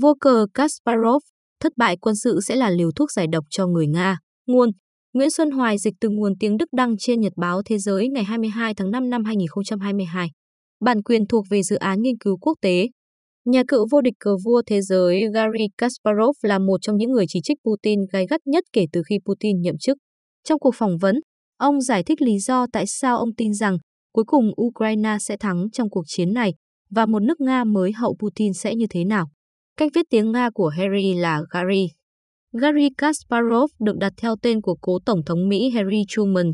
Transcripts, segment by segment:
Vô cờ Kasparov, thất bại quân sự sẽ là liều thuốc giải độc cho người Nga. Nguồn Nguyễn Xuân Hoài dịch từ nguồn tiếng Đức đăng trên Nhật báo Thế giới ngày 22 tháng 5 năm 2022. Bản quyền thuộc về dự án nghiên cứu quốc tế. Nhà cựu vô địch cờ vua thế giới Gary Kasparov là một trong những người chỉ trích Putin gay gắt nhất kể từ khi Putin nhậm chức. Trong cuộc phỏng vấn, ông giải thích lý do tại sao ông tin rằng cuối cùng Ukraine sẽ thắng trong cuộc chiến này và một nước Nga mới hậu Putin sẽ như thế nào. Cách viết tiếng Nga của Harry là Gary. Gary Kasparov được đặt theo tên của cố Tổng thống Mỹ Harry Truman.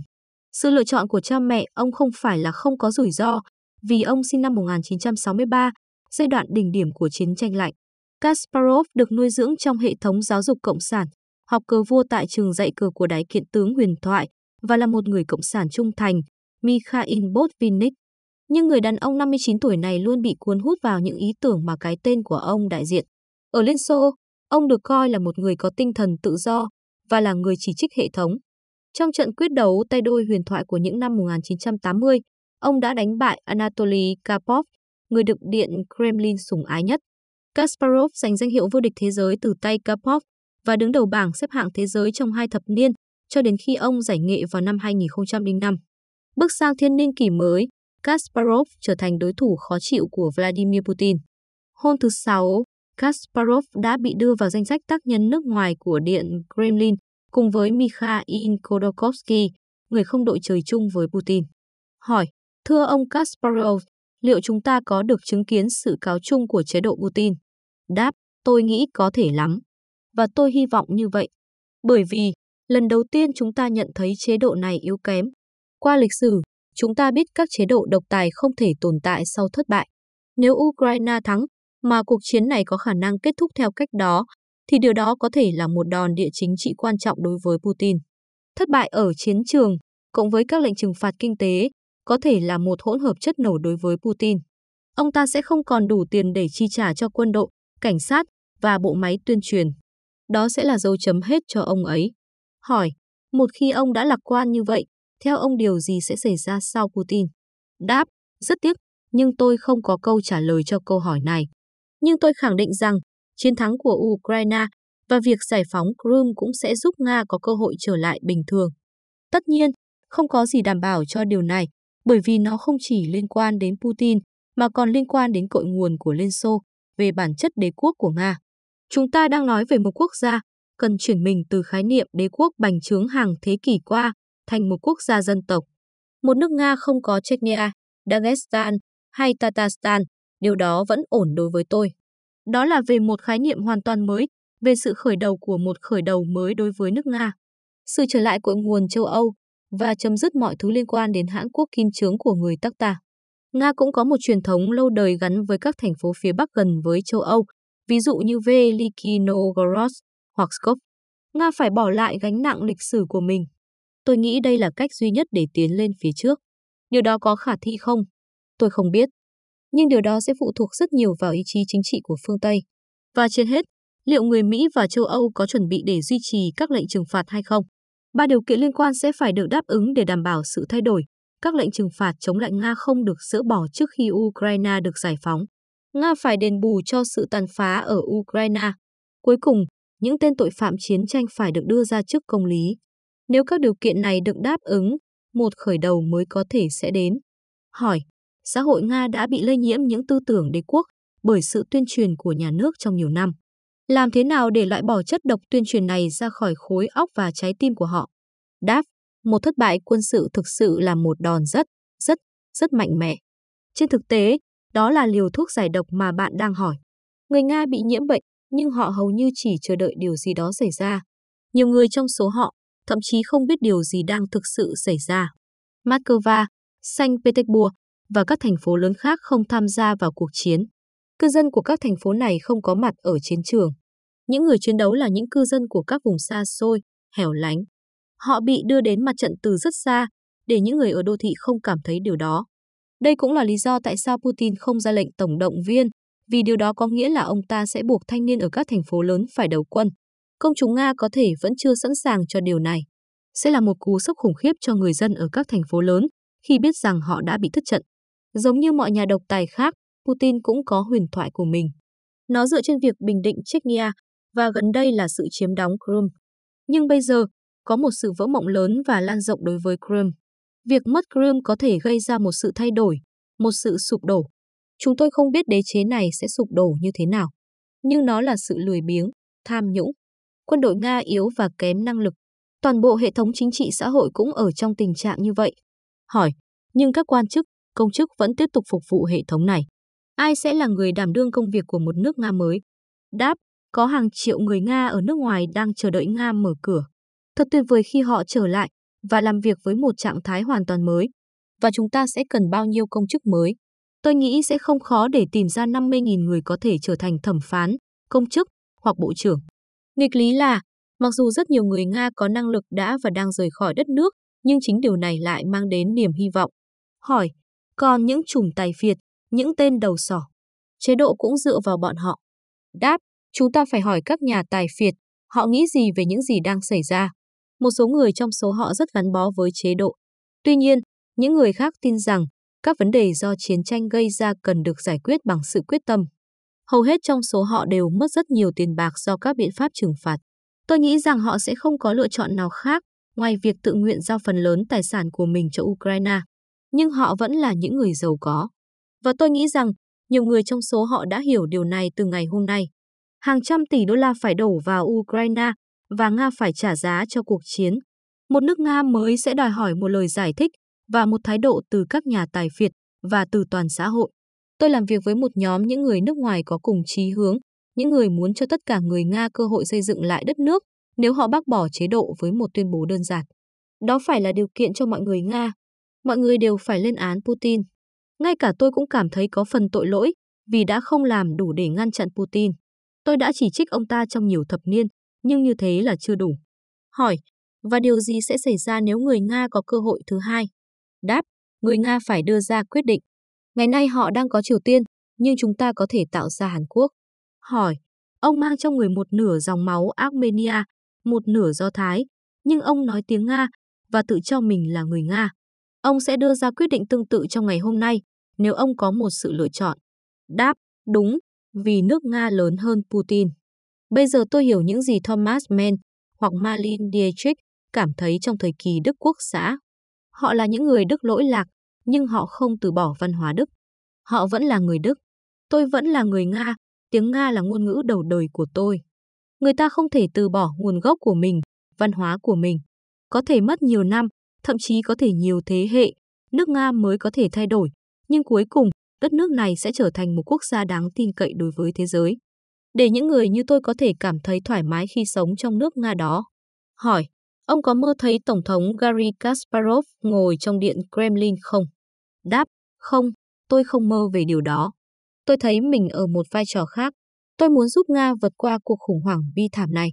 Sự lựa chọn của cha mẹ ông không phải là không có rủi ro, vì ông sinh năm 1963, giai đoạn đỉnh điểm của chiến tranh lạnh. Kasparov được nuôi dưỡng trong hệ thống giáo dục cộng sản, học cờ vua tại trường dạy cờ của đại kiện tướng huyền thoại và là một người cộng sản trung thành, Mikhail Botvinnik. Nhưng người đàn ông 59 tuổi này luôn bị cuốn hút vào những ý tưởng mà cái tên của ông đại diện. Ở Liên Xô, ông được coi là một người có tinh thần tự do và là người chỉ trích hệ thống. Trong trận quyết đấu tay đôi huyền thoại của những năm 1980, ông đã đánh bại Anatoly Karpov, người được Điện Kremlin sủng ái nhất. Kasparov giành danh hiệu vô địch thế giới từ tay Karpov và đứng đầu bảng xếp hạng thế giới trong hai thập niên cho đến khi ông giải nghệ vào năm 2005. Bước sang thiên niên kỷ mới, Kasparov trở thành đối thủ khó chịu của Vladimir Putin. Hôm thứ Sáu, Kasparov đã bị đưa vào danh sách tác nhân nước ngoài của Điện Kremlin cùng với Mikhail Khodorkovsky, người không đội trời chung với Putin. Hỏi, thưa ông Kasparov, liệu chúng ta có được chứng kiến sự cáo chung của chế độ Putin? Đáp, tôi nghĩ có thể lắm. Và tôi hy vọng như vậy. Bởi vì, lần đầu tiên chúng ta nhận thấy chế độ này yếu kém. Qua lịch sử, chúng ta biết các chế độ độc tài không thể tồn tại sau thất bại. Nếu Ukraine thắng, mà cuộc chiến này có khả năng kết thúc theo cách đó, thì điều đó có thể là một đòn địa chính trị quan trọng đối với Putin. Thất bại ở chiến trường, cộng với các lệnh trừng phạt kinh tế, có thể là một hỗn hợp chất nổ đối với Putin. Ông ta sẽ không còn đủ tiền để chi trả cho quân đội, cảnh sát và bộ máy tuyên truyền. Đó sẽ là dấu chấm hết cho ông ấy. Hỏi, một khi ông đã lạc quan như vậy, theo ông điều gì sẽ xảy ra sau Putin? Đáp, rất tiếc, nhưng tôi không có câu trả lời cho câu hỏi này. Nhưng tôi khẳng định rằng chiến thắng của Ukraine và việc giải phóng Crimea cũng sẽ giúp Nga có cơ hội trở lại bình thường. Tất nhiên, không có gì đảm bảo cho điều này, bởi vì nó không chỉ liên quan đến Putin, mà còn liên quan đến cội nguồn của Liên Xô, về bản chất đế quốc của Nga. Chúng ta đang nói về một quốc gia cần chuyển mình từ khái niệm đế quốc bành trướng hàng thế kỷ qua thành một quốc gia dân tộc. Một nước Nga không có Chechnya, Dagestan hay Tatarstan, điều đó vẫn ổn đối với tôi. Đó là về một khái niệm hoàn toàn mới, về sự khởi đầu của một khởi đầu mới đối với nước Nga. Sự trở lại cội nguồn châu Âu và chấm dứt mọi thứ liên quan đến hãng quốc kim chướng của người Takta. Nga cũng có một truyền thống lâu đời gắn với các thành phố phía Bắc gần với châu Âu, ví dụ như Veliki Novgorod hoặc Skop. Nga phải bỏ lại gánh nặng lịch sử của mình. Tôi nghĩ đây là cách duy nhất để tiến lên phía trước. Điều đó có khả thi không? Tôi không biết. Nhưng điều đó sẽ phụ thuộc rất nhiều vào ý chí chính trị của phương Tây. Và trên hết, liệu người Mỹ và châu Âu có chuẩn bị để duy trì các lệnh trừng phạt hay không? Ba điều kiện liên quan sẽ phải được đáp ứng để đảm bảo sự thay đổi. Các lệnh trừng phạt chống lại Nga không được dỡ bỏ trước khi Ukraine được giải phóng. Nga phải đền bù cho sự tàn phá ở Ukraine. Cuối cùng, những tên tội phạm chiến tranh phải được đưa ra trước công lý. Nếu các điều kiện này được đáp ứng, một khởi đầu mới có thể sẽ đến. Hỏi, xã hội Nga đã bị lây nhiễm những tư tưởng đế quốc bởi sự tuyên truyền của nhà nước trong nhiều năm. Làm thế nào để loại bỏ chất độc tuyên truyền này ra khỏi khối óc và trái tim của họ? Đáp, một thất bại quân sự thực sự là một đòn rất, rất, rất mạnh mẽ. Trên thực tế, đó là liều thuốc giải độc mà bạn đang hỏi. Người Nga bị nhiễm bệnh, nhưng họ hầu như chỉ chờ đợi điều gì đó xảy ra. Nhiều người trong số họ thậm chí không biết điều gì đang thực sự xảy ra. Moscow, Saint Petersburg và các thành phố lớn khác không tham gia vào cuộc chiến. Cư dân của các thành phố này không có mặt ở chiến trường. Những người chiến đấu là những cư dân của các vùng xa xôi, hẻo lánh. Họ bị đưa đến mặt trận từ rất xa, để những người ở đô thị không cảm thấy điều đó. Đây cũng là lý do tại sao Putin không ra lệnh tổng động viên, vì điều đó có nghĩa là ông ta sẽ buộc thanh niên ở các thành phố lớn phải đầu quân. Công chúng Nga có thể vẫn chưa sẵn sàng cho điều này. Sẽ là một cú sốc khủng khiếp cho người dân ở các thành phố lớn khi biết rằng họ đã bị thất trận. Giống như mọi nhà độc tài khác, Putin cũng có huyền thoại của mình. Nó dựa trên việc bình định Chechnya và gần đây là sự chiếm đóng Crimea. Nhưng bây giờ, có một sự vỡ mộng lớn và lan rộng đối với Crimea. Việc mất Crimea có thể gây ra một sự thay đổi, một sự sụp đổ. Chúng tôi không biết đế chế này sẽ sụp đổ như thế nào, nhưng nó là sự lười biếng, tham nhũng. Quân đội Nga yếu và kém năng lực. Toàn bộ hệ thống chính trị xã hội cũng ở trong tình trạng như vậy. Hỏi, nhưng các quan chức, công chức vẫn tiếp tục phục vụ hệ thống này. Ai sẽ là người đảm đương công việc của một nước Nga mới? Đáp, có hàng triệu người Nga ở nước ngoài đang chờ đợi Nga mở cửa. Thật tuyệt vời khi họ trở lại và làm việc với một trạng thái hoàn toàn mới. Và chúng ta sẽ cần bao nhiêu công chức mới? Tôi nghĩ sẽ không khó để tìm ra 50.000 người có thể trở thành thẩm phán, công chức hoặc bộ trưởng. Nghịch lý là, mặc dù rất nhiều người Nga có năng lực đã và đang rời khỏi đất nước, nhưng chính điều này lại mang đến niềm hy vọng. Hỏi, còn những chủng tài phiệt, những tên đầu sỏ, chế độ cũng dựa vào bọn họ. Đáp, chúng ta phải hỏi các nhà tài phiệt, họ nghĩ gì về những gì đang xảy ra. Một số người trong số họ rất gắn bó với chế độ. Tuy nhiên, những người khác tin rằng các vấn đề do chiến tranh gây ra cần được giải quyết bằng sự quyết tâm. Hầu hết trong số họ đều mất rất nhiều tiền bạc do các biện pháp trừng phạt. Tôi nghĩ rằng họ sẽ không có lựa chọn nào khác ngoài việc tự nguyện giao phần lớn tài sản của mình cho Ukraine. Nhưng họ vẫn là những người giàu có. Và tôi nghĩ rằng nhiều người trong số họ đã hiểu điều này từ ngày hôm nay. Hàng trăm tỷ đô la phải đổ vào Ukraine và Nga phải trả giá cho cuộc chiến. Một nước Nga mới sẽ đòi hỏi một lời giải thích và một thái độ từ các nhà tài phiệt và từ toàn xã hội. Tôi làm việc với một nhóm những người nước ngoài có cùng chí hướng, những người muốn cho tất cả người Nga cơ hội xây dựng lại đất nước nếu họ bác bỏ chế độ với một tuyên bố đơn giản. Đó phải là điều kiện cho mọi người Nga. Mọi người đều phải lên án Putin. Ngay cả tôi cũng cảm thấy có phần tội lỗi vì đã không làm đủ để ngăn chặn Putin. Tôi đã chỉ trích ông ta trong nhiều thập niên, nhưng như thế là chưa đủ. Hỏi, và điều gì sẽ xảy ra nếu người Nga có cơ hội thứ hai? Đáp, người Nga phải đưa ra quyết định. Ngày nay họ đang có Triều Tiên, nhưng chúng ta có thể tạo ra Hàn Quốc. Hỏi, ông mang trong người một nửa dòng máu Armenia, một nửa Do Thái, nhưng ông nói tiếng Nga và tự cho mình là người Nga. Ông sẽ đưa ra quyết định tương tự trong ngày hôm nay nếu ông có một sự lựa chọn. Đáp, đúng, vì nước Nga lớn hơn Putin. Bây giờ tôi hiểu những gì Thomas Mann hoặc Marlene Dietrich cảm thấy trong thời kỳ Đức Quốc xã. Họ là những người Đức lỗi lạc, nhưng họ không từ bỏ văn hóa Đức. Họ vẫn là người Đức. Tôi vẫn là người Nga, tiếng Nga là ngôn ngữ đầu đời của tôi. Người ta không thể từ bỏ nguồn gốc của mình, văn hóa của mình. Có thể mất nhiều năm, thậm chí có thể nhiều thế hệ, nước Nga mới có thể thay đổi, nhưng cuối cùng, đất nước này sẽ trở thành một quốc gia đáng tin cậy đối với thế giới. Để những người như tôi có thể cảm thấy thoải mái khi sống trong nước Nga đó. Hỏi, ông có mơ thấy Tổng thống Gary Kasparov ngồi trong điện Kremlin không? Đáp, không, tôi không mơ về điều đó. Tôi thấy mình ở một vai trò khác. Tôi muốn giúp Nga vượt qua cuộc khủng hoảng bi thảm này.